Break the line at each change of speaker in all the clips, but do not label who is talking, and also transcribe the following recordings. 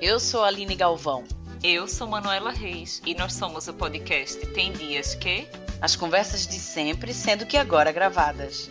Eu sou a Aline Galvão.
Eu sou Manuela Reis e nós somos o podcast Tem Dias Que.
As conversas de sempre, sendo que agora gravadas.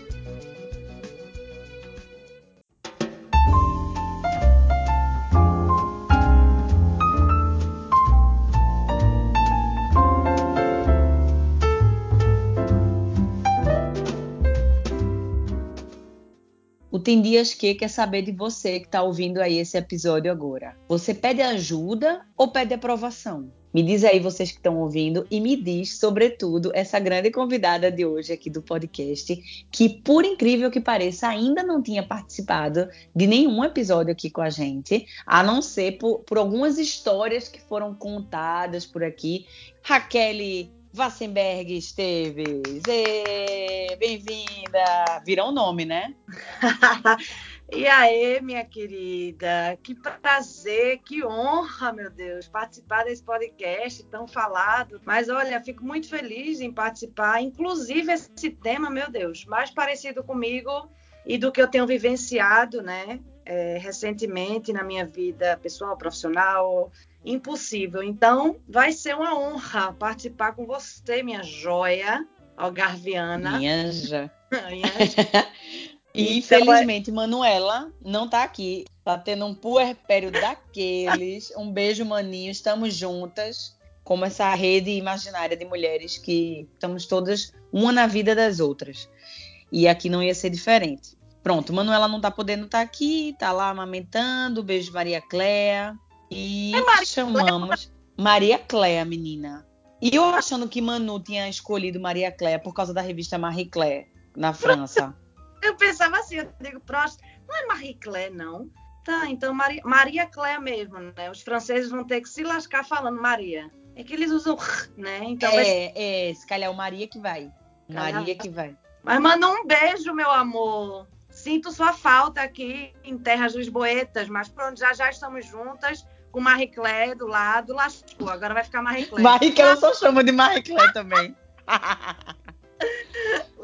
O Tem Dias que quer saber de você que está ouvindo aí esse episódio agora. Você pede ajuda ou pede aprovação? Me diz aí vocês que estão ouvindo e me diz, sobretudo, essa grande convidada de hoje aqui do podcast, que por incrível que pareça ainda não tinha participado de nenhum episódio aqui com a gente, a não ser por, por algumas histórias que foram contadas por aqui. Raquel Vassenberg Esteves. Bem-vinda! Virou um nome, né?
e aí, minha querida? Que prazer, que honra, meu Deus, participar desse podcast tão falado. Mas olha, fico muito feliz em participar, inclusive esse tema, meu Deus, mais parecido comigo e do que eu tenho vivenciado, né? É, recentemente na minha vida pessoal, profissional, impossível. Então, vai ser uma honra participar com você, minha joia algarviana.
Minha joia. E infelizmente, Manuela não está aqui. Tá tendo um puerpério daqueles. Um beijo, maninho. Estamos juntas. Como essa rede imaginária de mulheres que estamos todas uma na vida das outras. E aqui não ia ser diferente. Pronto, Manuela não está podendo estar tá aqui, está lá amamentando. Beijo, Maria Cléa. E é Maria chamamos Cléa. Maria Cléa, menina. E eu achando que Manu tinha escolhido Maria Cléa por causa da revista Marie Claire, na França.
Eu pensava assim, eu digo, próximo, não é Marie Claire, não. Tá, então Maria, Maria Claire mesmo, né? Os franceses vão ter que se lascar falando Maria. É que eles usam, né? Então,
é, vai... é, se calhar é o Maria que vai. Maria que vai.
Mas manda um beijo, meu amor. Sinto sua falta aqui em Terras Lisboetas, mas pronto, já já estamos juntas com Marie Claire do lado, lascou. Agora vai ficar Marie Claire.
Marie Claire, eu só chamo de Marie Claire também.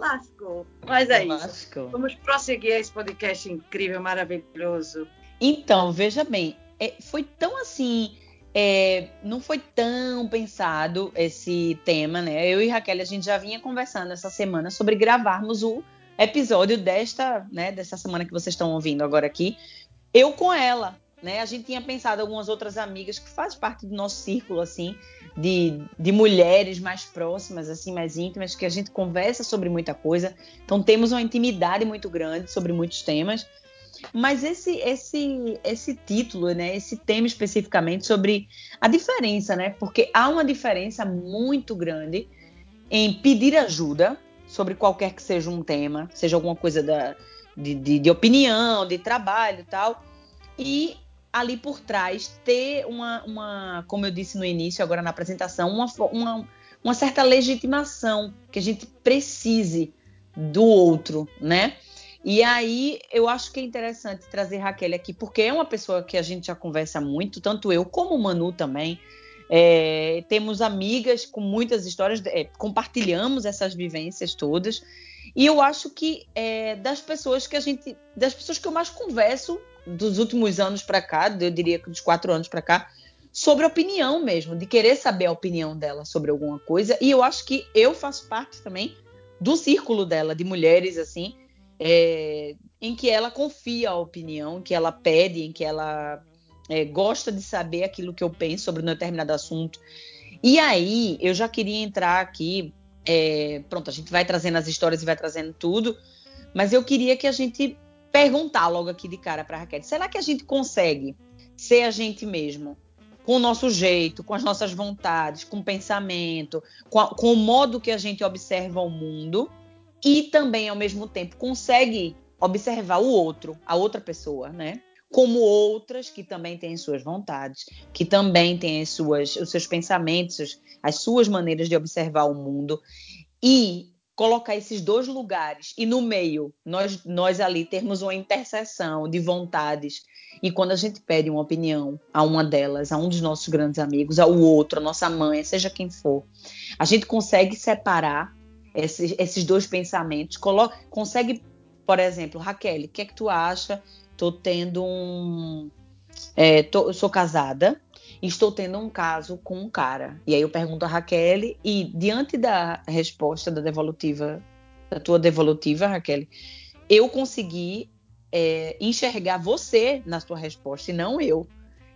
Lascou. Mas é Lascou. isso. Vamos prosseguir esse podcast incrível, maravilhoso.
Então, veja bem, é, foi tão assim. É, não foi tão pensado esse tema, né? Eu e Raquel, a gente já vinha conversando essa semana sobre gravarmos o episódio desta, né, dessa semana que vocês estão ouvindo agora aqui, eu com ela, né? A gente tinha pensado algumas outras amigas que fazem parte do nosso círculo, assim, de, de mulheres mais próximas, assim, mais íntimas, que a gente conversa sobre muita coisa. Então temos uma intimidade muito grande sobre muitos temas. Mas esse, esse, esse título, né, esse tema especificamente sobre a diferença, né? Porque há uma diferença muito grande em pedir ajuda sobre qualquer que seja um tema, seja alguma coisa da, de, de, de opinião, de trabalho e tal, e ali por trás ter uma, uma, como eu disse no início, agora na apresentação, uma, uma, uma certa legitimação que a gente precise do outro, né? E aí eu acho que é interessante trazer Raquel aqui, porque é uma pessoa que a gente já conversa muito, tanto eu como o Manu também. É, temos amigas com muitas histórias, é, compartilhamos essas vivências todas. E eu acho que é, das pessoas que a gente, das pessoas que eu mais converso dos últimos anos para cá, eu diria que dos quatro anos para cá, sobre opinião mesmo, de querer saber a opinião dela sobre alguma coisa. E eu acho que eu faço parte também do círculo dela, de mulheres assim, é, em que ela confia a opinião, que ela pede, em que ela é, gosta de saber aquilo que eu penso sobre um determinado assunto. E aí, eu já queria entrar aqui. É, pronto, a gente vai trazendo as histórias e vai trazendo tudo, mas eu queria que a gente perguntar logo aqui de cara para Raquel: será que a gente consegue ser a gente mesmo? Com o nosso jeito, com as nossas vontades, com o pensamento, com, a, com o modo que a gente observa o mundo e também, ao mesmo tempo, consegue observar o outro, a outra pessoa, né? Como outras que também têm suas vontades, que também têm as suas, os seus pensamentos, as suas maneiras de observar o mundo. E colocar esses dois lugares e no meio nós nós ali termos uma interseção de vontades e quando a gente pede uma opinião a uma delas, a um dos nossos grandes amigos, ao outro, a nossa mãe, seja quem for, a gente consegue separar esses, esses dois pensamentos, coloca, consegue, por exemplo, Raquel, o que é que tu acha? Tô tendo um é, tô, sou casada estou tendo um caso com um cara. E aí eu pergunto a Raquel, e diante da resposta da devolutiva, da tua devolutiva, Raquel, eu consegui é, enxergar você na tua resposta e não eu,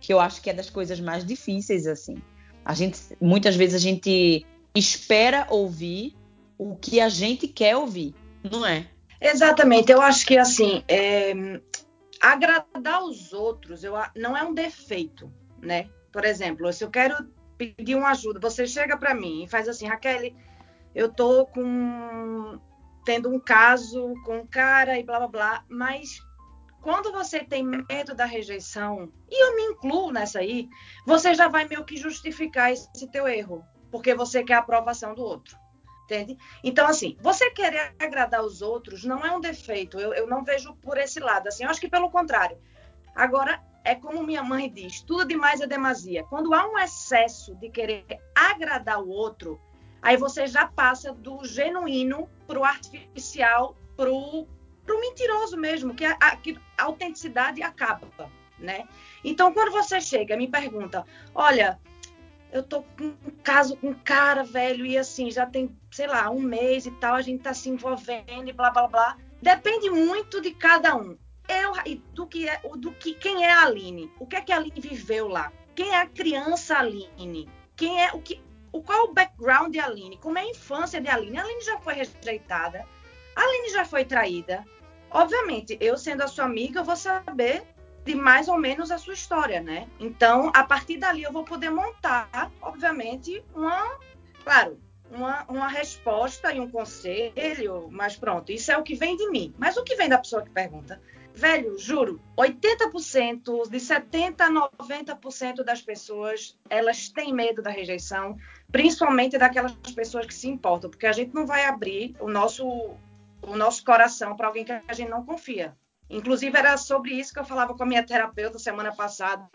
que eu acho que é das coisas mais difíceis assim. A gente muitas vezes a gente espera ouvir o que a gente quer ouvir, não é?
Exatamente. Eu acho que assim, é, agradar os outros eu, não é um defeito, né? Por exemplo, se eu quero pedir uma ajuda, você chega para mim e faz assim, Raquel, eu tô com tendo um caso com um cara e blá blá blá, mas quando você tem medo da rejeição, e eu me incluo nessa aí, você já vai meio que justificar esse teu erro, porque você quer a aprovação do outro. Entende? Então, assim, você querer agradar os outros não é um defeito. Eu, eu não vejo por esse lado. Assim, eu acho que pelo contrário. Agora, é como minha mãe diz: tudo demais é demasia. Quando há um excesso de querer agradar o outro, aí você já passa do genuíno para o artificial, para o mentiroso mesmo, que a, a, que a autenticidade acaba, né? Então, quando você chega e me pergunta, olha, eu tô com um caso com um cara velho e assim, já tem, sei lá, um mês e tal, a gente tá se envolvendo e blá blá blá. Depende muito de cada um. Eu e do que é, do que quem é a Aline? O que é que a Aline viveu lá? Quem é a criança Aline? Quem é o que o qual é o background de Aline? Como é a infância de Aline? A Aline já foi rejeitada. A Aline já foi traída. Obviamente, eu sendo a sua amiga, eu vou saber de mais ou menos a sua história, né? Então, a partir dali eu vou poder montar, obviamente, uma, claro, uma, uma resposta e um conselho, mas pronto, isso é o que vem de mim. Mas o que vem da pessoa que pergunta? Velho, juro, 80%, de 70% a 90% das pessoas, elas têm medo da rejeição, principalmente daquelas pessoas que se importam, porque a gente não vai abrir o nosso, o nosso coração para alguém que a gente não confia. Inclusive, era sobre isso que eu falava com a minha terapeuta semana passada.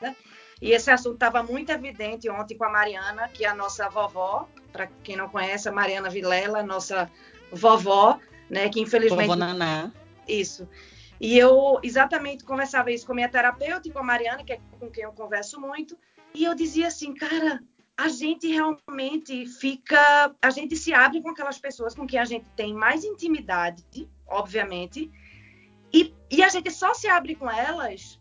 E esse assunto estava muito evidente ontem com a Mariana, que é a nossa vovó. Para quem não conhece, a Mariana Vilela, nossa vovó, né? Que infelizmente.
Vovó Naná.
Isso. E eu exatamente conversava isso com a minha terapeuta e com a Mariana, que é com quem eu converso muito. E eu dizia assim, cara, a gente realmente fica. A gente se abre com aquelas pessoas com quem a gente tem mais intimidade, obviamente e, e a gente só se abre com elas,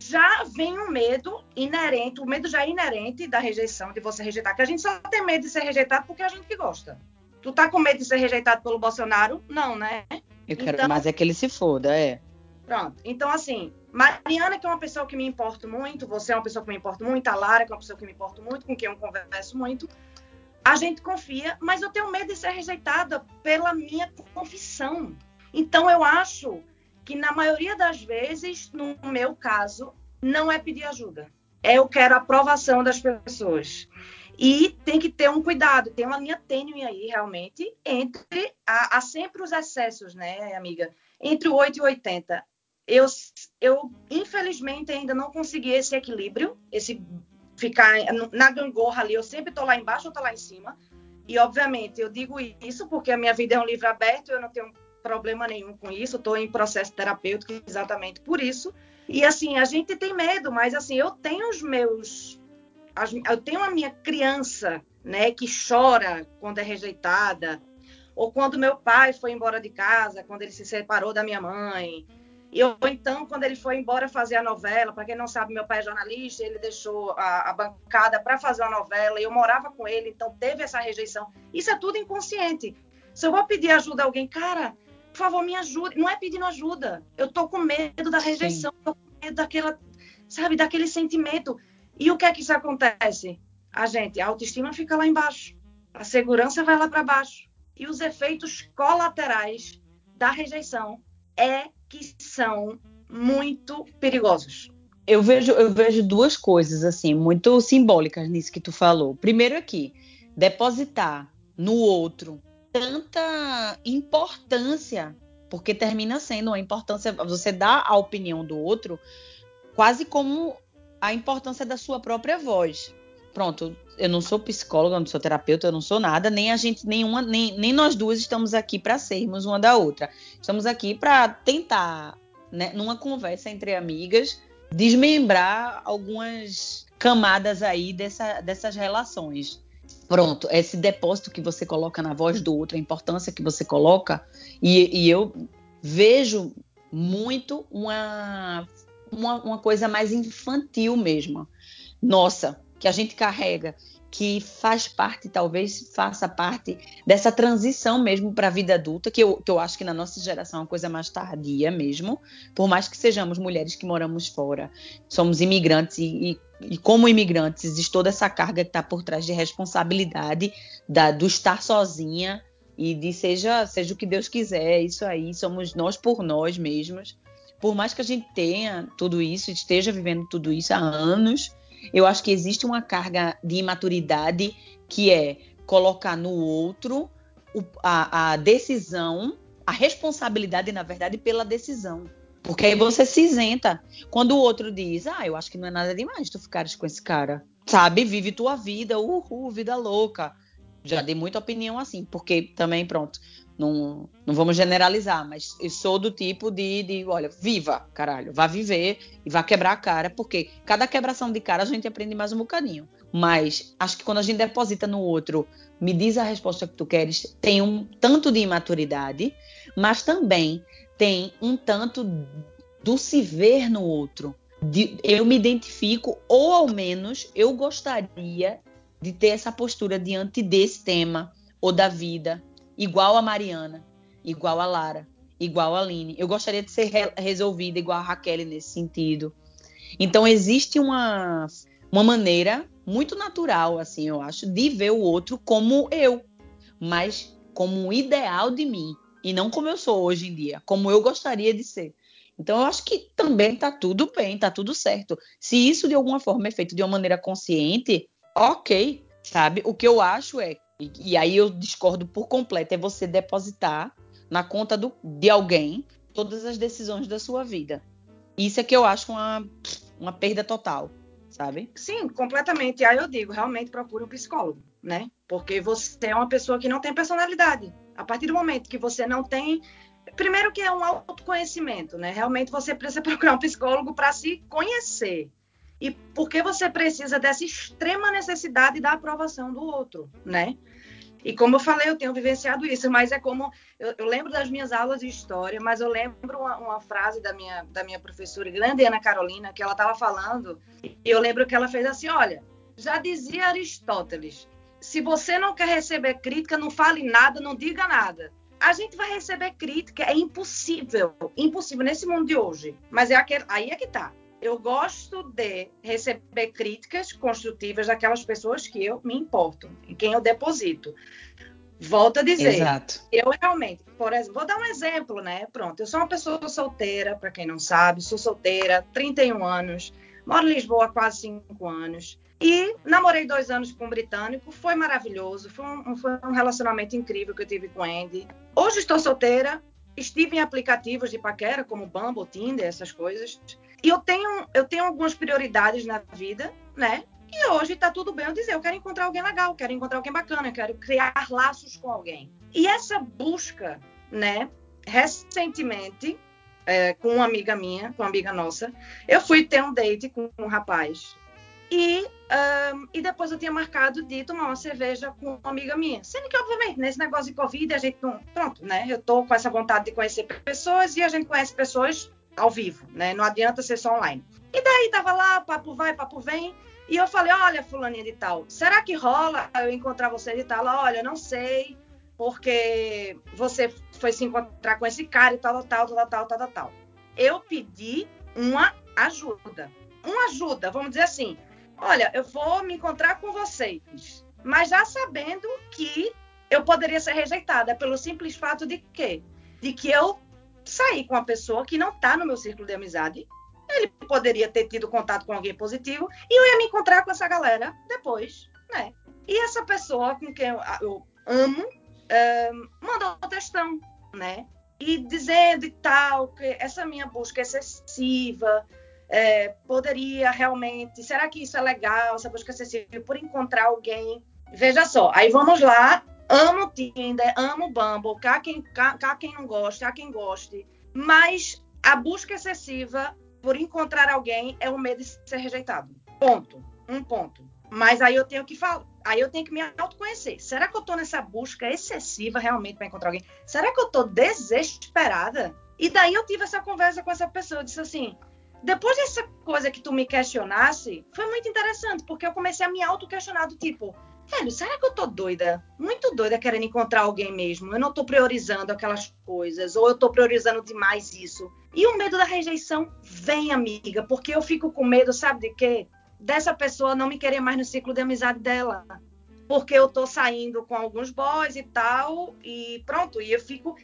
já vem um medo inerente, o medo já é inerente da rejeição, de você rejeitar, que a gente só tem medo de ser rejeitado porque a gente que gosta. Tu tá com medo de ser rejeitado pelo Bolsonaro? Não, né?
Eu quero então, mais é que ele se foda, é.
Pronto. Então, assim, Mariana, que é uma pessoa que me importa muito, você é uma pessoa que me importa muito, a Lara, que é uma pessoa que me importa muito, com quem eu converso muito, a gente confia, mas eu tenho medo de ser rejeitada pela minha confissão. Então, eu acho que na maioria das vezes, no meu caso, não é pedir ajuda. É eu quero a aprovação das pessoas. E tem que ter um cuidado, tem uma linha tênue aí, realmente, entre. Há, há sempre os excessos, né, amiga? Entre o 8 e o 80. Eu, eu, infelizmente, ainda não consegui esse equilíbrio, esse ficar na gangorra ali. Eu sempre estou lá embaixo ou estou lá em cima. E, obviamente, eu digo isso porque a minha vida é um livro aberto, eu não tenho problema nenhum com isso, estou em processo terapêutico exatamente por isso. E assim, a gente tem medo, mas assim, eu tenho os meus. Eu tenho a minha criança, né, que chora quando é rejeitada, ou quando meu pai foi embora de casa, quando ele se separou da minha mãe. E ou então, quando ele foi embora fazer a novela, para quem não sabe, meu pai é jornalista, ele deixou a, a bancada para fazer a novela, e eu morava com ele, então teve essa rejeição. Isso é tudo inconsciente. Se eu vou pedir ajuda a alguém, cara, por favor, me ajude. Não é pedindo ajuda. Eu tô com medo da rejeição, Sim. tô com medo daquela, sabe, daquele sentimento. E o que é que isso acontece? A gente, a autoestima fica lá embaixo. A segurança vai lá para baixo. E os efeitos colaterais da rejeição é que são muito perigosos.
Eu vejo, eu vejo duas coisas assim muito simbólicas nisso que tu falou. Primeiro aqui, depositar no outro tanta importância, porque termina sendo uma importância, você dá a opinião do outro quase como a importância da sua própria voz. Pronto, eu não sou psicóloga, não sou terapeuta, eu não sou nada, nem a gente, nenhuma, nem, nem nós duas estamos aqui para sermos uma da outra. Estamos aqui para tentar, né, numa conversa entre amigas, desmembrar algumas camadas aí dessa, dessas relações. Pronto, esse depósito que você coloca na voz do outro, a importância que você coloca, e, e eu vejo muito uma, uma, uma coisa mais infantil mesmo. Nossa, que a gente carrega que faz parte, talvez faça parte dessa transição mesmo para a vida adulta, que eu, que eu acho que na nossa geração é uma coisa mais tardia mesmo, por mais que sejamos mulheres que moramos fora, somos imigrantes e, e, e como imigrantes existe toda essa carga que está por trás de responsabilidade da, do estar sozinha e de seja, seja o que Deus quiser, isso aí, somos nós por nós mesmos. Por mais que a gente tenha tudo isso, esteja vivendo tudo isso há anos, eu acho que existe uma carga de imaturidade que é colocar no outro a, a decisão, a responsabilidade, na verdade, pela decisão. Porque aí você se isenta. Quando o outro diz, ah, eu acho que não é nada demais tu ficares com esse cara. Sabe? Vive tua vida, uhul, vida louca. Já dei muita opinião assim, porque também, pronto, não, não vamos generalizar, mas eu sou do tipo de, de, olha, viva, caralho, vá viver e vá quebrar a cara, porque cada quebração de cara a gente aprende mais um bocadinho. Mas acho que quando a gente deposita no outro, me diz a resposta que tu queres, tem um tanto de imaturidade, mas também tem um tanto do se ver no outro. De, eu me identifico, ou ao menos eu gostaria de ter essa postura diante desse tema, ou da vida, igual a Mariana, igual a Lara, igual a Aline. Eu gostaria de ser re resolvida igual a Raquel nesse sentido. Então existe uma, uma maneira muito natural, assim, eu acho, de ver o outro como eu, mas como um ideal de mim e não como eu sou hoje em dia, como eu gostaria de ser. Então eu acho que também tá tudo bem, tá tudo certo. Se isso de alguma forma é feito de uma maneira consciente, ok, sabe? O que eu acho é e, e aí eu discordo por completo, é você depositar na conta do, de alguém todas as decisões da sua vida. Isso é que eu acho uma, uma perda total, sabe?
Sim, completamente. Aí eu digo, realmente procure um psicólogo, né? Porque você é uma pessoa que não tem personalidade. A partir do momento que você não tem. Primeiro que é um autoconhecimento, né? Realmente você precisa procurar um psicólogo para se conhecer e por que você precisa dessa extrema necessidade da aprovação do outro, né? E como eu falei, eu tenho vivenciado isso, mas é como eu, eu lembro das minhas aulas de história, mas eu lembro uma, uma, frase da minha da minha professora grande Ana Carolina que ela estava falando e eu lembro que ela fez assim, olha, já dizia Aristóteles, se você não quer receber crítica, não fale nada, não diga nada. A gente vai receber crítica, é impossível, impossível nesse mundo de hoje. Mas é aquele, aí é que tá eu gosto de receber críticas construtivas daquelas pessoas que eu me importo, em quem eu deposito. Volto a dizer,
Exato.
eu realmente, por exemplo, vou dar um exemplo, né? Pronto, eu sou uma pessoa solteira, para quem não sabe, sou solteira, 31 anos, moro em Lisboa há quase 5 anos. E namorei dois anos com um britânico, foi maravilhoso, foi um, foi um relacionamento incrível que eu tive com o Andy. Hoje estou solteira, estive em aplicativos de paquera, como Bumble, Tinder, essas coisas. E eu tenho, eu tenho algumas prioridades na vida, né? E hoje está tudo bem eu dizer, eu quero encontrar alguém legal, quero encontrar alguém bacana, quero criar laços com alguém. E essa busca, né? Recentemente, é, com uma amiga minha, com uma amiga nossa, eu fui ter um date com um rapaz. E, um, e depois eu tinha marcado de tomar uma cerveja com uma amiga minha. Sendo que, obviamente, nesse negócio de Covid, a gente não. Pronto, né? Eu tô com essa vontade de conhecer pessoas e a gente conhece pessoas ao vivo, né? Não adianta ser só online. E daí tava lá, papo vai, papo vem. E eu falei, olha, fulaninha de tal, será que rola eu encontrar você de tal? olha, não sei, porque você foi se encontrar com esse cara e tal, tal, tal, tal, tal, tal. Eu pedi uma ajuda. Uma ajuda, vamos dizer assim. Olha, eu vou me encontrar com vocês, mas já sabendo que eu poderia ser rejeitada pelo simples fato de que de que eu sair com uma pessoa que não está no meu círculo de amizade. Ele poderia ter tido contato com alguém positivo e eu ia me encontrar com essa galera depois, né? E essa pessoa com quem eu, eu amo é, mandou uma questão, né? E dizendo e tal que essa minha busca excessiva é, poderia realmente. Será que isso é legal? Essa busca excessiva por encontrar alguém? Veja só, aí vamos lá Amo Tinder, amo Bumble, cá quem, cá, cá quem não gosta, há quem goste. Mas a busca excessiva por encontrar alguém é o medo de ser rejeitado. Ponto. Um ponto. Mas aí eu tenho que falar, aí eu tenho que me autoconhecer. Será que eu tô nessa busca excessiva realmente para encontrar alguém? Será que eu tô desesperada? E daí eu tive essa conversa com essa pessoa, eu disse assim: depois dessa coisa que tu me questionasse, foi muito interessante, porque eu comecei a me auto-questionar do tipo, velho, será que eu tô doida? Muito doida querendo encontrar alguém mesmo. Eu não tô priorizando aquelas coisas, ou eu tô priorizando demais isso. E o medo da rejeição vem, amiga, porque eu fico com medo, sabe de quê? Dessa pessoa não me querer mais no ciclo de amizade dela. Porque eu tô saindo com alguns boys e tal, e pronto, e eu fico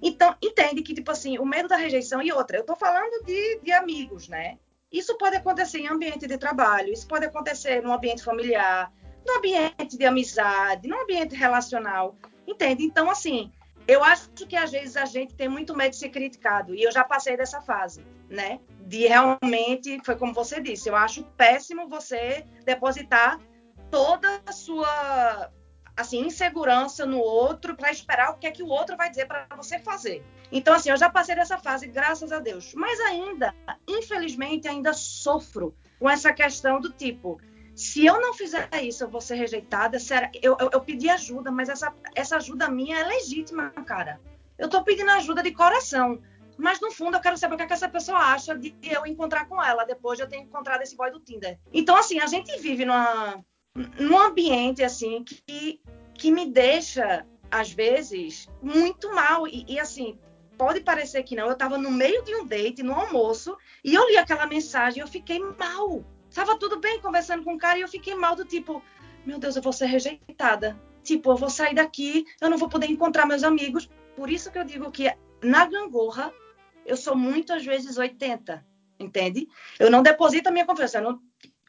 então, entende que, tipo assim, o medo da rejeição e outra, eu estou falando de, de amigos, né? Isso pode acontecer em ambiente de trabalho, isso pode acontecer no ambiente familiar, no ambiente de amizade, no ambiente relacional, entende? Então, assim, eu acho que às vezes a gente tem muito medo de ser criticado, e eu já passei dessa fase, né? De realmente, foi como você disse, eu acho péssimo você depositar toda a sua assim, insegurança no outro para esperar o que é que o outro vai dizer para você fazer. Então, assim, eu já passei dessa fase, graças a Deus. Mas ainda, infelizmente, ainda sofro com essa questão do tipo, se eu não fizer isso, eu vou ser rejeitada. Será? Eu, eu, eu pedi ajuda, mas essa, essa ajuda minha é legítima, cara. Eu tô pedindo ajuda de coração. Mas no fundo eu quero saber o que, é que essa pessoa acha de eu encontrar com ela depois de eu ter encontrado esse boy do Tinder. Então, assim, a gente vive numa, num ambiente assim que, que me deixa, às vezes, muito mal. E, e assim, pode parecer que não. Eu estava no meio de um date, no almoço, e eu li aquela mensagem e eu fiquei mal. Tava tudo bem conversando com o cara e eu fiquei mal do tipo, meu Deus, eu vou ser rejeitada. Tipo, eu vou sair daqui, eu não vou poder encontrar meus amigos. Por isso que eu digo que na gangorra eu sou muitas vezes 80, entende? Eu não deposito a minha confiança, eu não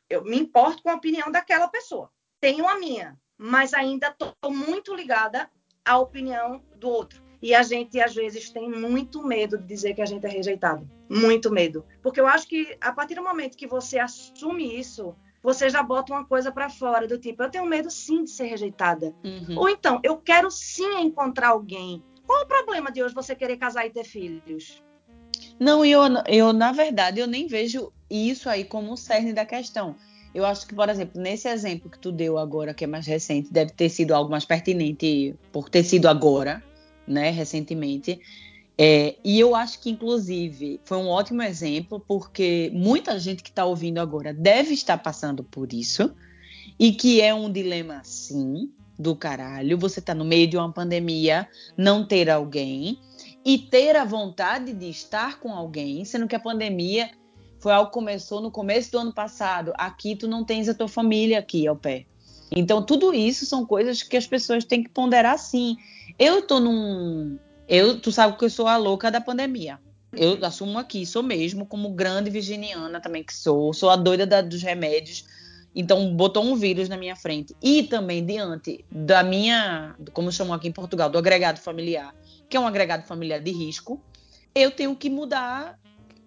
eu me importo com a opinião daquela pessoa. Tenho a minha, mas ainda estou muito ligada à opinião do outro. E a gente, às vezes, tem muito medo de dizer que a gente é rejeitado. Muito medo. Porque eu acho que, a partir do momento que você assume isso, você já bota uma coisa para fora, do tipo, eu tenho medo sim de ser rejeitada. Uhum. Ou então, eu quero sim encontrar alguém. Qual o problema de hoje você querer casar e ter filhos?
Não, eu, eu, na verdade, eu nem vejo isso aí como o cerne da questão. Eu acho que, por exemplo, nesse exemplo que tu deu agora, que é mais recente, deve ter sido algo mais pertinente por ter sido agora, né, recentemente. É, e eu acho que, inclusive, foi um ótimo exemplo, porque muita gente que está ouvindo agora deve estar passando por isso, e que é um dilema, sim, do caralho. Você está no meio de uma pandemia, não ter alguém e ter a vontade de estar com alguém, sendo que a pandemia foi algo que começou no começo do ano passado. Aqui tu não tens a tua família aqui ao pé. Então tudo isso são coisas que as pessoas têm que ponderar sim. Eu tô num eu, tu sabe que eu sou a louca da pandemia. Eu assumo aqui, sou mesmo, como grande virginiana também que sou, sou a doida da, dos remédios. Então, botou um vírus na minha frente. E também diante da minha, como chamam aqui em Portugal, do agregado familiar, que é um agregado familiar de risco, eu tenho que mudar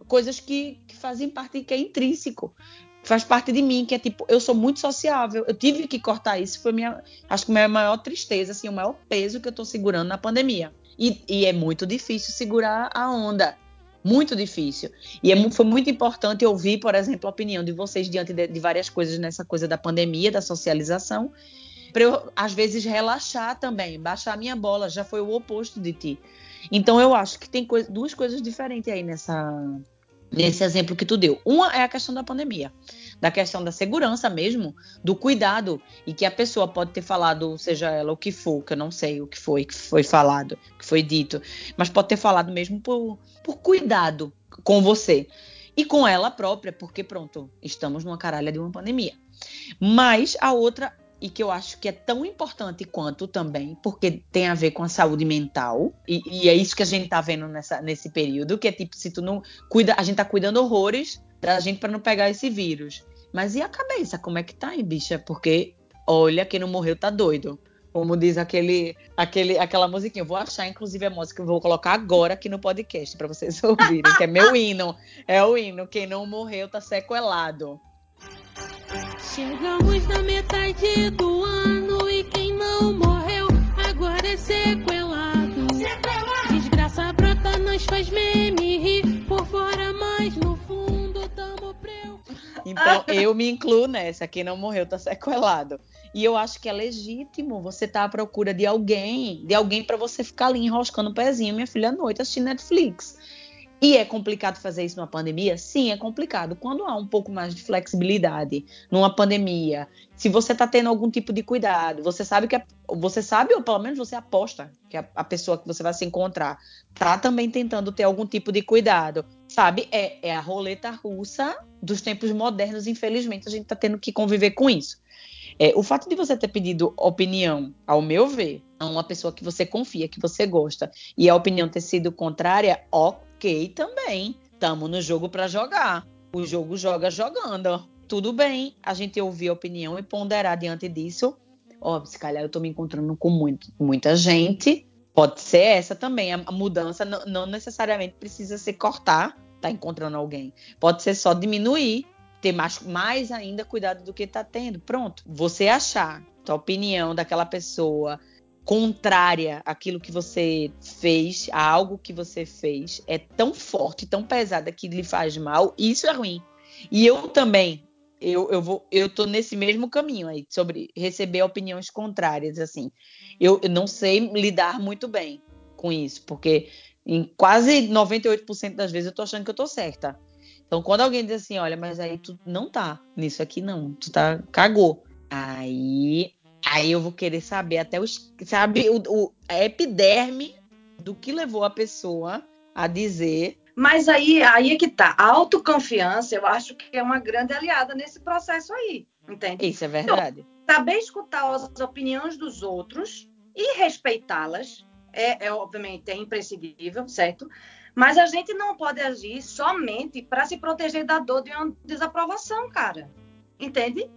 coisas que, que fazem parte, que é intrínseco faz parte de mim, que é tipo, eu sou muito sociável, eu tive que cortar isso, foi minha, acho que minha maior tristeza, assim, o maior peso que eu tô segurando na pandemia. E, e é muito difícil segurar a onda, muito difícil. E é, foi muito importante ouvir, por exemplo, a opinião de vocês diante de, de várias coisas nessa coisa da pandemia, da socialização, para eu, às vezes, relaxar também, baixar a minha bola, já foi o oposto de ti. Então, eu acho que tem coisa, duas coisas diferentes aí nessa, nesse exemplo que tu deu. Uma é a questão da pandemia, da questão da segurança mesmo, do cuidado, e que a pessoa pode ter falado, seja ela o que for, que eu não sei o que foi que foi falado, que foi dito, mas pode ter falado mesmo por, por cuidado com você. E com ela própria, porque pronto, estamos numa caralha de uma pandemia. Mas a outra e que eu acho que é tão importante quanto também, porque tem a ver com a saúde mental, e, e é isso que a gente tá vendo nessa, nesse período, que é tipo, se tu não cuida, a gente tá cuidando horrores da gente para não pegar esse vírus. Mas e a cabeça, como é que tá, hein, bicha? Porque, olha, quem não morreu tá doido. Como diz aquele, aquele, aquela musiquinha. Eu vou achar, inclusive, a música que eu vou colocar agora aqui no podcast para vocês ouvirem, que é meu hino. É o hino. Quem não morreu tá sequelado.
Chegamos na metade do ano e quem não morreu agora é sequelado. sequelado. Desgraça brota, nós faz meme rir por fora, mas no fundo
Então, eu me incluo nessa. Quem não morreu tá sequelado. E eu acho que é legítimo você estar tá à procura de alguém, de alguém para você ficar ali enroscando o pezinho, minha filha, à noite assistindo Netflix. E é complicado fazer isso numa pandemia? Sim, é complicado. Quando há um pouco mais de flexibilidade numa pandemia, se você está tendo algum tipo de cuidado, você sabe que a, você sabe ou pelo menos você aposta que a, a, pessoa que você vai se encontrar tá também tentando ter algum tipo de cuidado, sabe? É, é a roleta russa dos tempos modernos. Infelizmente, a gente está tendo que conviver com isso. É, o fato de você ter pedido opinião, ao meu ver, a uma pessoa que você confia, que você gosta, e a opinião ter sido contrária, ok ok também. Tamo no jogo para jogar. O jogo joga jogando. Tudo bem a gente ouvir a opinião e ponderar diante disso. Ó, se calhar eu tô me encontrando com muito, muita gente. Pode ser essa também. A, mudança não, não necessariamente precisa ser cortar, tá encontrando alguém. Pode ser só diminuir, ter mais, mais ainda cuidado do que tá tendo. Pronto. Você achar a opinião daquela pessoa contrária àquilo que você fez, a algo que você fez, é tão forte, tão pesada que lhe faz mal, isso é ruim. E eu também, eu, eu vou, eu tô nesse mesmo caminho aí, sobre receber opiniões contrárias, assim. Eu, eu não sei lidar muito bem com isso, porque em quase 98% das vezes eu tô achando que eu tô certa. Então, quando alguém diz assim, olha, mas aí tu não tá nisso aqui, não, tu tá, cagou. Aí Aí eu vou querer saber até os, sabe, o, o, a epiderme do que levou a pessoa a dizer.
Mas aí, aí é que tá. A autoconfiança, eu acho que é uma grande aliada nesse processo aí, entende?
Isso é verdade.
Então, saber escutar as opiniões dos outros e respeitá-las é, é, obviamente, é imprescindível, certo? Mas a gente não pode agir somente para se proteger da dor de uma desaprovação, cara. Entende?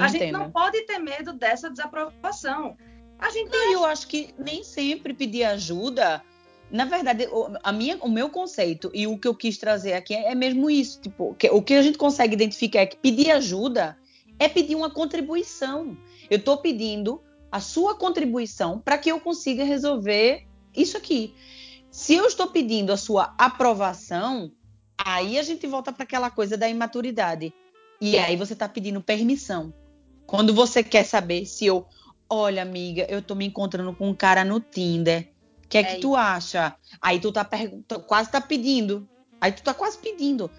A gente não pode ter medo dessa desaprovação. A gente
não, eu acho que nem sempre pedir ajuda. Na verdade, a minha, o meu conceito e o que eu quis trazer aqui é mesmo isso. Tipo, que, o que a gente consegue identificar é que pedir ajuda é pedir uma contribuição. Eu estou pedindo a sua contribuição para que eu consiga resolver isso aqui. Se eu estou pedindo a sua aprovação, aí a gente volta para aquela coisa da imaturidade. E aí você está pedindo permissão. Quando você quer saber se eu, olha, amiga, eu tô me encontrando com um cara no Tinder. O que é, é que isso. tu acha? Aí tu tá perguntando, quase tá pedindo. Aí tu tá quase pedindo.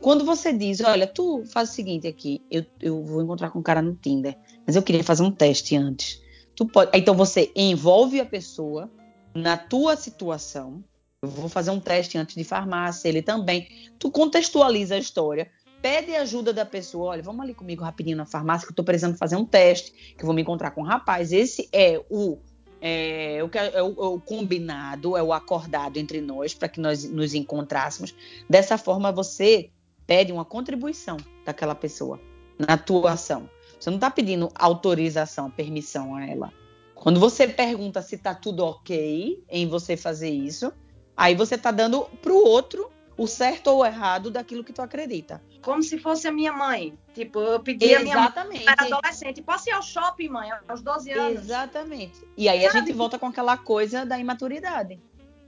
Quando você diz, olha, tu faz o seguinte aqui, eu, eu vou encontrar com um cara no Tinder, mas eu queria fazer um teste antes. Tu pode. Então você envolve a pessoa na tua situação. Eu vou fazer um teste antes de farmácia, ele também. Tu contextualiza a história pede ajuda da pessoa. Olha, vamos ali comigo rapidinho na farmácia que eu tô precisando fazer um teste, que eu vou me encontrar com um rapaz. Esse é o é, o, é, o, é o combinado, é o acordado entre nós para que nós nos encontrássemos. Dessa forma, você pede uma contribuição daquela pessoa na tua ação. Você não está pedindo autorização, permissão a ela. Quando você pergunta se está tudo ok em você fazer isso, aí você está dando para o outro o certo ou o errado daquilo que tu acredita.
Como se fosse a minha mãe. Tipo, eu pedi a minha mãe, era adolescente, posso ir ao shopping, mãe, aos 12 anos.
Exatamente. E aí Sabe? a gente volta com aquela coisa da imaturidade.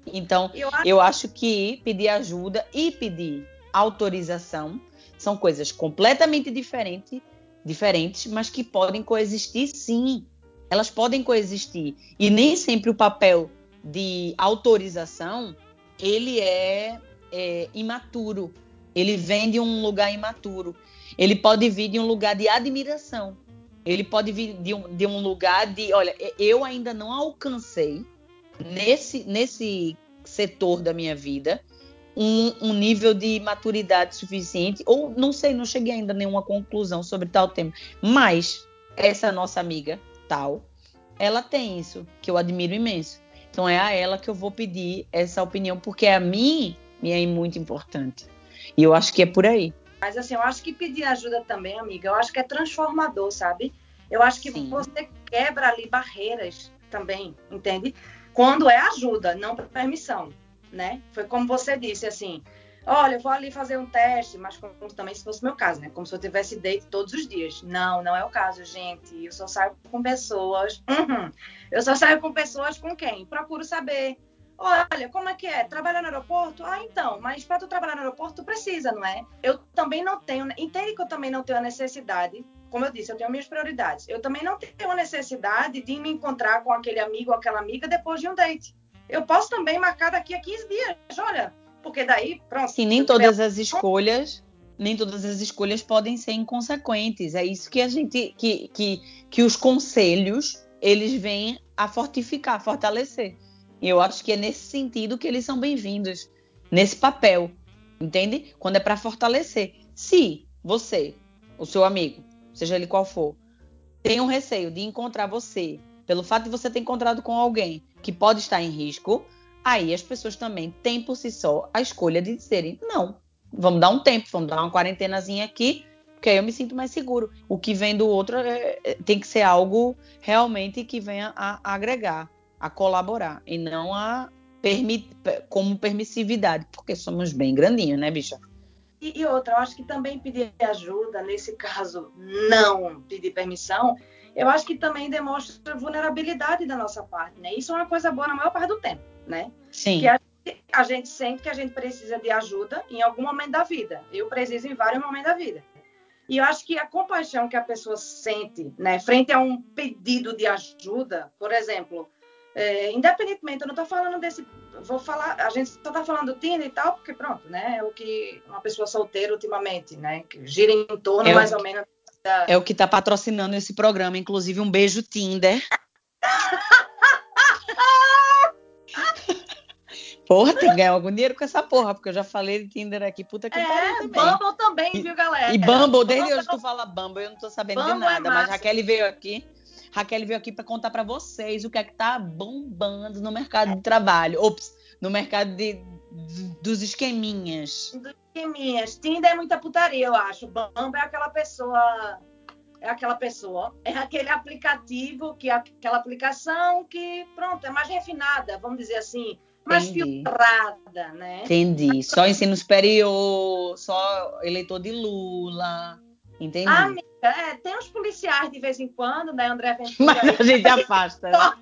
Então, eu acho... eu acho que pedir ajuda e pedir autorização são coisas completamente diferentes, diferentes, mas que podem coexistir sim. Elas podem coexistir. E nem sempre o papel de autorização ele é é, imaturo. Ele vem de um lugar imaturo. Ele pode vir de um lugar de admiração. Ele pode vir de um, de um lugar de, olha, eu ainda não alcancei nesse, nesse setor da minha vida um, um, nível de maturidade suficiente, ou não sei, não cheguei ainda a nenhuma conclusão sobre tal tema. Mas essa nossa amiga, tal, ela tem isso, que eu admiro imenso. Então é a ela que eu vou pedir essa opinião, porque a mim e é muito importante. E eu acho que é por aí.
Mas assim, eu acho que pedir ajuda também, amiga, eu acho que é transformador, sabe? Eu acho que Sim. você quebra ali barreiras também, entende? Quando é ajuda, não permissão, né? Foi como você disse, assim, olha, eu vou ali fazer um teste, mas como também se fosse meu caso, né? Como se eu tivesse date todos os dias. Não, não é o caso, gente. Eu só saio com pessoas. Uhum. Eu só saio com pessoas com quem? Procuro saber Olha, como é que é? Trabalhar no aeroporto? Ah, então, mas para tu trabalhar no aeroporto, tu precisa, não é? Eu também não tenho, entende que eu também não tenho a necessidade, como eu disse, eu tenho minhas prioridades. Eu também não tenho a necessidade de me encontrar com aquele amigo ou aquela amiga depois de um date. Eu posso também marcar daqui a 15 dias, olha, porque daí, pronto.
Sim, nem todas as escolhas, nem todas as escolhas podem ser inconsequentes. É isso que a gente, que, que, que os conselhos, eles vêm a fortificar, a fortalecer. E eu acho que é nesse sentido que eles são bem-vindos, nesse papel, entende? Quando é para fortalecer. Se você, o seu amigo, seja ele qual for, tem um receio de encontrar você, pelo fato de você ter encontrado com alguém que pode estar em risco, aí as pessoas também têm por si só a escolha de dizerem: não, vamos dar um tempo, vamos dar uma quarentenazinha aqui, porque aí eu me sinto mais seguro. O que vem do outro é, é, tem que ser algo realmente que venha a, a agregar a colaborar e não a permit, como permissividade, porque somos bem grandinhos, né, bicha?
E, e, outra, eu acho que também pedir ajuda, nesse caso, não pedir permissão, eu acho que também demonstra vulnerabilidade da nossa parte, né? Isso é uma coisa boa na maior parte do tempo, né?
Sim.
Que a, a gente sente que a gente precisa de ajuda em algum momento da vida. Eu preciso em vários momentos da vida. E eu acho que a compaixão que a pessoa sente, né, frente a um pedido de ajuda, por exemplo, é, independentemente, eu não estou falando desse. Vou falar, a gente só está falando do Tinder e tal, porque pronto, né? É o que uma pessoa solteira ultimamente, né? Que gira em torno
é
mais
o,
ou menos.
Da... É o que está patrocinando esse programa, inclusive um beijo Tinder. Porra, tem que ganhar algum dinheiro com essa porra, porque eu já falei de Tinder aqui, puta que
é,
pariu também.
Bumble também, viu, galera?
E Bumble, desde Bumble... hoje tu fala Bumble, eu não tô sabendo
Bumble
de nada,
é
mas Raquel veio aqui Raquel veio aqui para contar para vocês o que é que tá bombando no mercado de trabalho. Ops, no mercado de, de, dos esqueminhas.
Dos esqueminhas. Tinder é muita putaria, eu acho. Bumble é aquela pessoa é aquela pessoa, é aquele aplicativo, que é aquela aplicação que, pronto, é mais refinada, vamos dizer assim, mais Entendi. filtrada, né?
Entendi. Só ensino superior, só eleitor de Lula. Entendi.
Amiga, é, tem uns policiais de vez em quando, né, André
Ventura? Mas a gente afasta, né?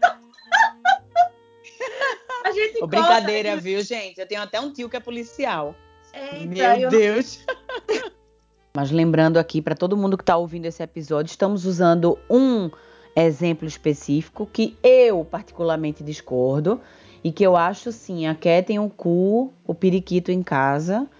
a gente
Brincadeira, viu, gente? Eu tenho até um tio que é policial.
Eita,
Meu Deus. Mas lembrando aqui para todo mundo que está ouvindo esse episódio, estamos usando um exemplo específico que eu particularmente discordo e que eu acho sim, a Ké tem o cu, o periquito em casa,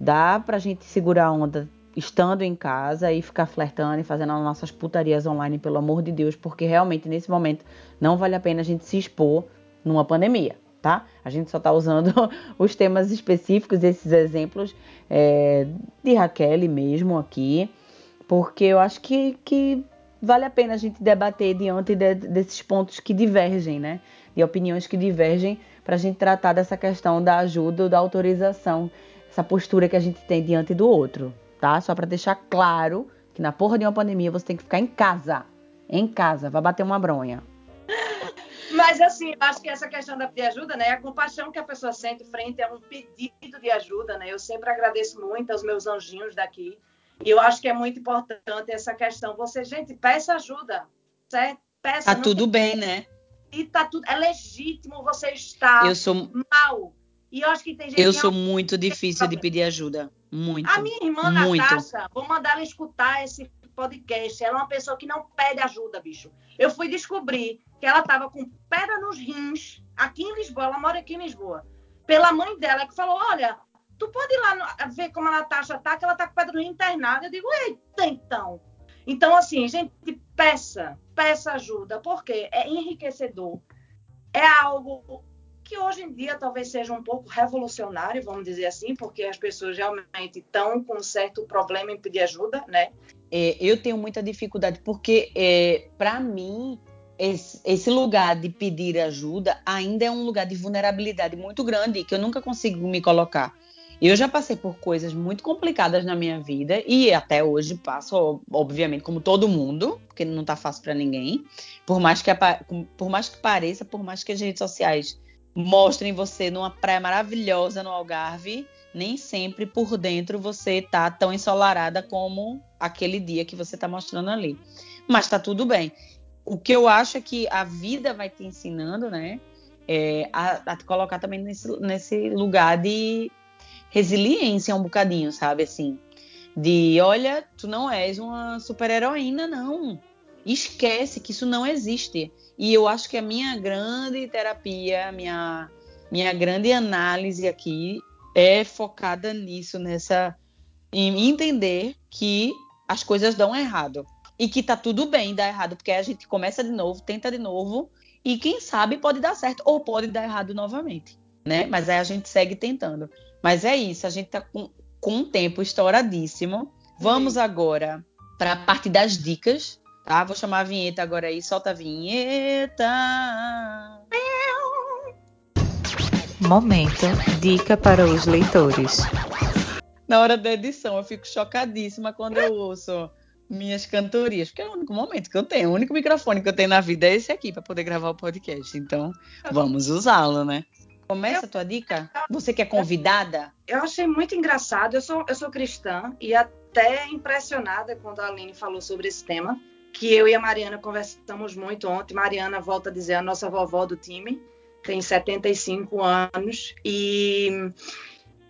dá pra gente segurar a onda estando em casa e ficar flertando e fazendo as nossas putarias online, pelo amor de Deus, porque realmente nesse momento não vale a pena a gente se expor numa pandemia, tá? A gente só tá usando os temas específicos, esses exemplos é, de Raquel mesmo aqui, porque eu acho que, que vale a pena a gente debater diante de, desses pontos que divergem, né? De opiniões que divergem, para a gente tratar dessa questão da ajuda ou da autorização, essa postura que a gente tem diante do outro, tá? Só para deixar claro que na porra de uma pandemia você tem que ficar em casa. Em casa, vai bater uma bronha.
Mas assim, acho que essa questão da pedir ajuda, né? A compaixão que a pessoa sente frente a um pedido de ajuda, né? Eu sempre agradeço muito aos meus anjinhos daqui. E eu acho que é muito importante essa questão. Você, gente, peça ajuda, certo? Peça.
Tá tudo bem, né?
E tá tudo. É legítimo você estar
eu sou...
mal. E eu acho que tem gente
Eu sou muito difícil de pedir ajuda. Muito.
A minha irmã
muito.
Natasha, vou mandar ela escutar esse podcast. Ela é uma pessoa que não pede ajuda, bicho. Eu fui descobrir que ela estava com pedra nos rins aqui em Lisboa. Ela mora aqui em Lisboa. Pela mãe dela, que falou: Olha, tu pode ir lá no, ver como a Natasha tá, que ela tá com pedra no rim internada. Eu digo: Eita, então. Então, assim, gente, peça, peça ajuda, porque é enriquecedor. É algo que hoje em dia talvez seja um pouco revolucionário, vamos dizer assim, porque as pessoas realmente estão com um certo problema em pedir ajuda, né?
É, eu tenho muita dificuldade, porque é, para mim esse, esse, lugar de pedir ajuda ainda é um lugar de vulnerabilidade muito grande que eu nunca consigo me colocar. Eu já passei por coisas muito complicadas na minha vida e até hoje passo, obviamente, como todo mundo, porque não tá fácil para ninguém. Por mais que por mais que pareça, por mais que as redes sociais mostrem você numa praia maravilhosa no Algarve, nem sempre por dentro você tá tão ensolarada como aquele dia que você tá mostrando ali. Mas tá tudo bem. O que eu acho é que a vida vai te ensinando, né? é, a, a te colocar também nesse, nesse lugar de resiliência um bocadinho, sabe? Assim, de olha, tu não és uma super-heroína, não. Esquece que isso não existe. E eu acho que a minha grande terapia, a minha, minha grande análise aqui é focada nisso, nessa em entender que as coisas dão errado e que tá tudo bem dar errado, porque a gente começa de novo, tenta de novo e quem sabe pode dar certo ou pode dar errado novamente, né? Mas aí a gente segue tentando. Mas é isso, a gente tá com, com um tempo estouradíssimo. Vamos agora para a parte das dicas, tá? Vou chamar a vinheta agora aí, solta a vinheta.
Momento dica para os leitores.
Na hora da edição, eu fico chocadíssima quando eu ouço minhas cantorias, porque é o único momento que eu tenho, o único microfone que eu tenho na vida é esse aqui para poder gravar o podcast. Então, vamos usá-lo, né? Começa a tua dica? Você que é convidada?
Eu achei muito engraçado. Eu sou, eu sou cristã e até impressionada quando a Aline falou sobre esse tema, que eu e a Mariana conversamos muito ontem. Mariana volta a dizer a nossa vovó do time, tem 75 anos e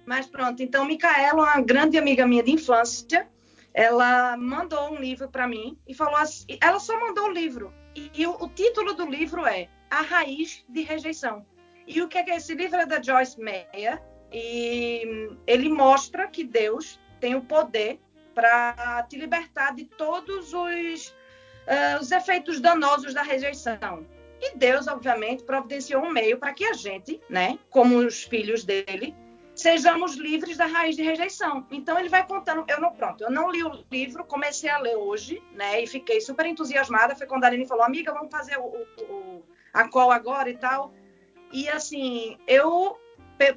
mas pronto, então Micaela, uma grande amiga minha de infância, ela mandou um livro para mim e falou assim, ela só mandou o livro e, o, o, título do livro é A Raiz de Rejeição. E o que é que é? esse livro é da Joyce Meyer e ele mostra que Deus tem o poder para te libertar de todos os, uh, os efeitos danosos da rejeição. E Deus, obviamente, providenciou um meio para que a gente, né, como os filhos dele, sejamos livres da raiz de rejeição. Então ele vai contando. Eu não, pronto, eu não li o livro, comecei a ler hoje, né? E fiquei super entusiasmada. Foi quando a Aline falou, amiga, vamos fazer o, o, a call agora e tal. E assim, eu,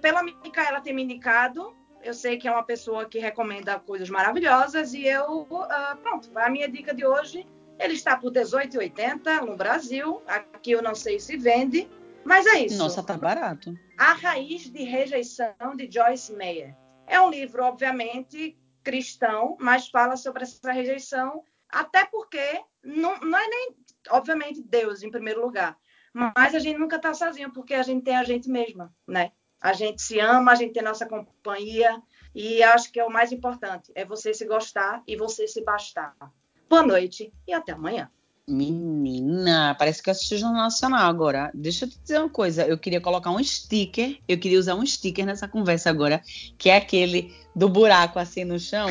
pela Micaela ter me indicado, eu sei que é uma pessoa que recomenda coisas maravilhosas e eu, uh, pronto, a minha dica de hoje, ele está por R$18,80 no Brasil. Aqui eu não sei se vende, mas é isso.
Nossa, tá barato.
A Raiz de Rejeição, de Joyce Meyer. É um livro, obviamente, cristão, mas fala sobre essa rejeição, até porque não, não é nem, obviamente, Deus em primeiro lugar, mas a gente nunca está sozinho, porque a gente tem a gente mesma, né? A gente se ama, a gente tem nossa companhia, e acho que é o mais importante, é você se gostar e você se bastar. Boa noite e até amanhã.
Menina, parece que eu assisti o Jornal Nacional agora. Deixa eu te dizer uma coisa. Eu queria colocar um sticker. Eu queria usar um sticker nessa conversa agora, que é aquele do buraco assim no chão.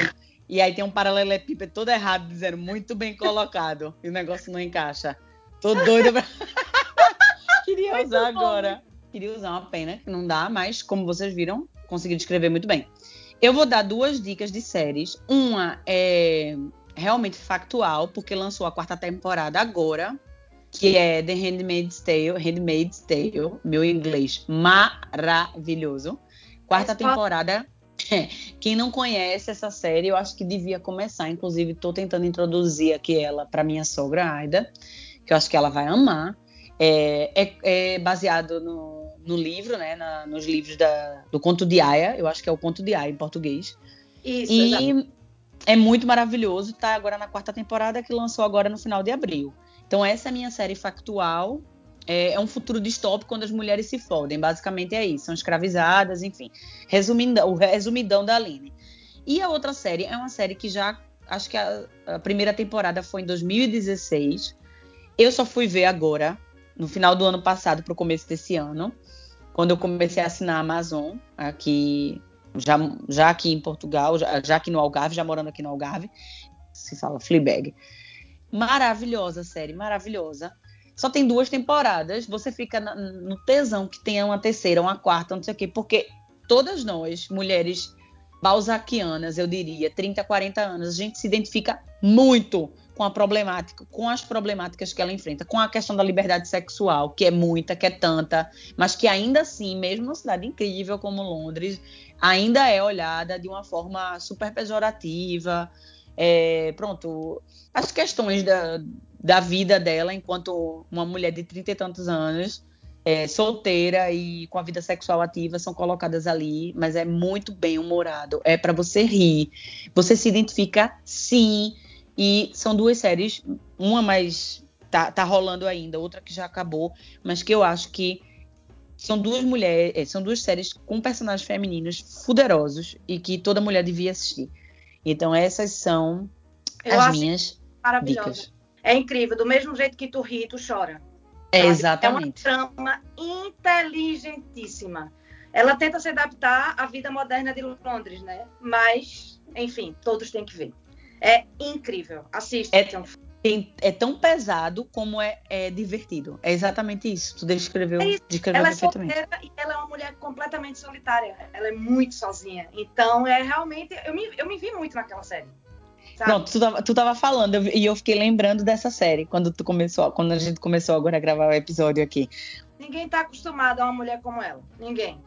E aí tem um paralelepípedo todo errado, dizendo muito bem colocado. e o negócio não encaixa. Tô doida pra. queria muito usar bom. agora. Queria usar uma pena, que não dá, mas como vocês viram, consegui descrever muito bem. Eu vou dar duas dicas de séries. Uma é realmente factual, porque lançou a quarta temporada agora, que é The Handmaid's Tale, Handmaid's Tale, meu inglês maravilhoso. Quarta temporada. Quem não conhece essa série, eu acho que devia começar. Inclusive, estou tentando introduzir aqui ela para minha sogra Aida, que eu acho que ela vai amar. É, é, é baseado no, no, livro, né? Na, nos livros da, do Conto de Aya. Eu acho que é o Conto de Aya em português.
Isso,
e é muito maravilhoso. Tá agora na quarta temporada que lançou agora no final de abril. Então essa é a minha série factual. É, é um futuro distópico quando as mulheres se fodem. Basicamente é isso. São escravizadas, enfim. Resumindo, o resumidão da Aline. E a outra série é uma série que já. Acho que a, a primeira temporada foi em 2016. Eu só fui ver agora, no final do ano passado para o começo desse ano, quando eu comecei a assinar a Amazon, aqui já, já aqui em Portugal, já, já aqui no Algarve, já morando aqui no Algarve, se fala Fleabag. Maravilhosa série, maravilhosa. Só tem duas temporadas, você fica na, no tesão que tenha uma terceira, uma quarta, não sei o quê, porque todas nós, mulheres balzaquianas, eu diria, 30, 40 anos, a gente se identifica muito com a problemática, com as problemáticas que ela enfrenta, com a questão da liberdade sexual, que é muita, que é tanta, mas que ainda assim, mesmo numa cidade incrível como Londres, ainda é olhada de uma forma super pejorativa. É, pronto, as questões da, da vida dela enquanto uma mulher de trinta e tantos anos, é, solteira e com a vida sexual ativa são colocadas ali, mas é muito bem humorado. É para você rir. Você se identifica sim e são duas séries, uma mais tá, tá rolando ainda, outra que já acabou, mas que eu acho que são duas mulheres, é, são duas séries com personagens femininos fuderosos e que toda mulher devia assistir. Então essas são
Eu
as minhas
Maravilhosa.
dicas.
É incrível. Do mesmo jeito que tu ri, tu chora.
É, exatamente.
É uma trama inteligentíssima. Ela tenta se adaptar à vida moderna de Londres, né? Mas, enfim, todos têm que ver. É incrível. Assistam.
Tem- é tão pesado como é, é divertido. É exatamente isso. Tu descreveu,
É isso.
descreveu
Ela é
perfeitamente.
solteira e ela é uma mulher completamente solitária. Ela é muito sozinha. Então, é realmente. Eu me, eu me vi muito naquela série. Sabe?
Pronto, tu tava, tu tava falando eu- e eu fiquei lembrando dessa série quando tu começou, quando a gente começou agora a gravar o episódio aqui.
Ninguém tá acostumado a uma mulher como ela. Ninguém.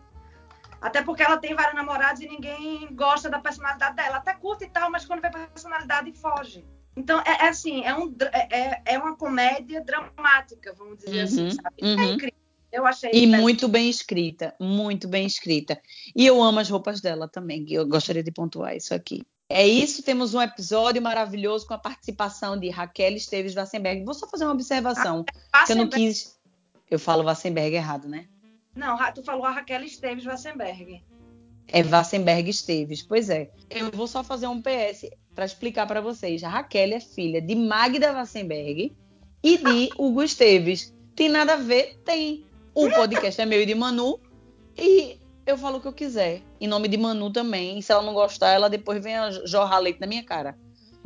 Até porque ela tem vários namorados e ninguém gosta da personalidade dela. Até curta e tal, mas quando vê a personalidade, foge. Então, é, é assim, é, um, é, é- é uma comédia dramática, vamos dizer assim,
Uhum,
sabe? É
uhum.
incrível. Eu achei.
E muito bem escrita, muito bem escrita. E eu amo as roupas dela também, eu gostaria de pontuar isso aqui. É isso, temos um episódio maravilhoso com a participação de Raquel Esteves Vassenberg. Vou só fazer uma observação, que eu não quis. Eu falo Vassenberg errado, né?
Não, tu falou a Raquel Esteves Wassenberg.
É Vassenberg Esteves. Pois é. Eu vou só fazer um PS para explicar para vocês. A Raquel é filha de Magda Vassenberg e de Hugo Esteves. Tem nada a ver? Tem. O podcast é meu e de Manu. E eu falo o que eu quiser. Em nome de Manu também. E se ela não gostar, ela depois vem a jorrar leite na minha cara.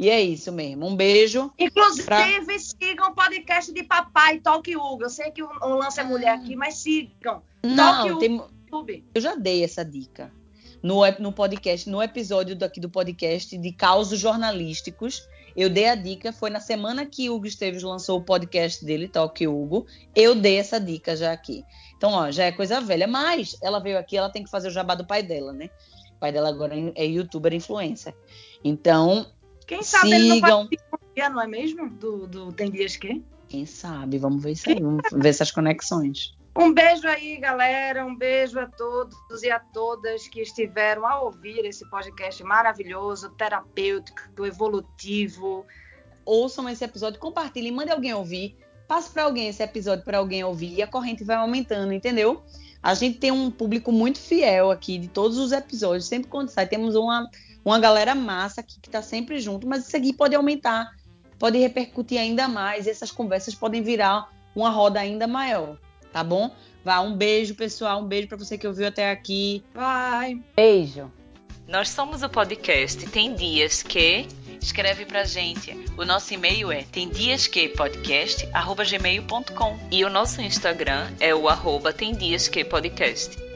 E é isso mesmo. Um beijo.
Inclusive,
Pra-
sigam o podcast de Papai Talk Hugo. Eu sei que o, o lance é mulher aqui, mas sigam.
Não, tem,
YouTube.
Eu já dei essa dica no, no podcast, no episódio daqui do podcast de causos jornalísticos. Eu dei a dica, foi na semana que Hugo Esteves lançou o podcast dele, Talk Hugo. Eu dei essa dica já aqui. Então, ó, já é coisa velha, mas ela veio aqui, ela tem que fazer o jabá do pai dela, né? O pai dela agora é youtuber, influencer. Então,
Quem sabe ele não
sigam.
participa, não é mesmo? Do, do Tem Dias Que?
Quem sabe? Vamos ver isso aí, vamos ver essas conexões.
Um beijo aí, galera. Um beijo a todos e a todas que estiveram a ouvir esse podcast maravilhoso, terapêutico, evolutivo.
ouçam esse episódio, compartilhem, mande alguém ouvir, passe para alguém esse episódio para alguém ouvir e a corrente vai aumentando, entendeu? A gente tem um público muito fiel aqui de todos os episódios, sempre quando sai, temos uma, uma galera massa aqui que está sempre junto, mas isso aqui pode aumentar, pode repercutir ainda mais, e essas conversas podem virar uma roda ainda maior, tá bom? Vá, um beijo, pessoal, um beijo para você que ouviu até aqui.
Bye.
Beijo.
Nós somos o podcast Tem Dias Que. Escreve pra gente. O nosso e-mail é temdiasquepodcast.gmail.com e o nosso Instagram é o arroba Tem Dias Que Podcast.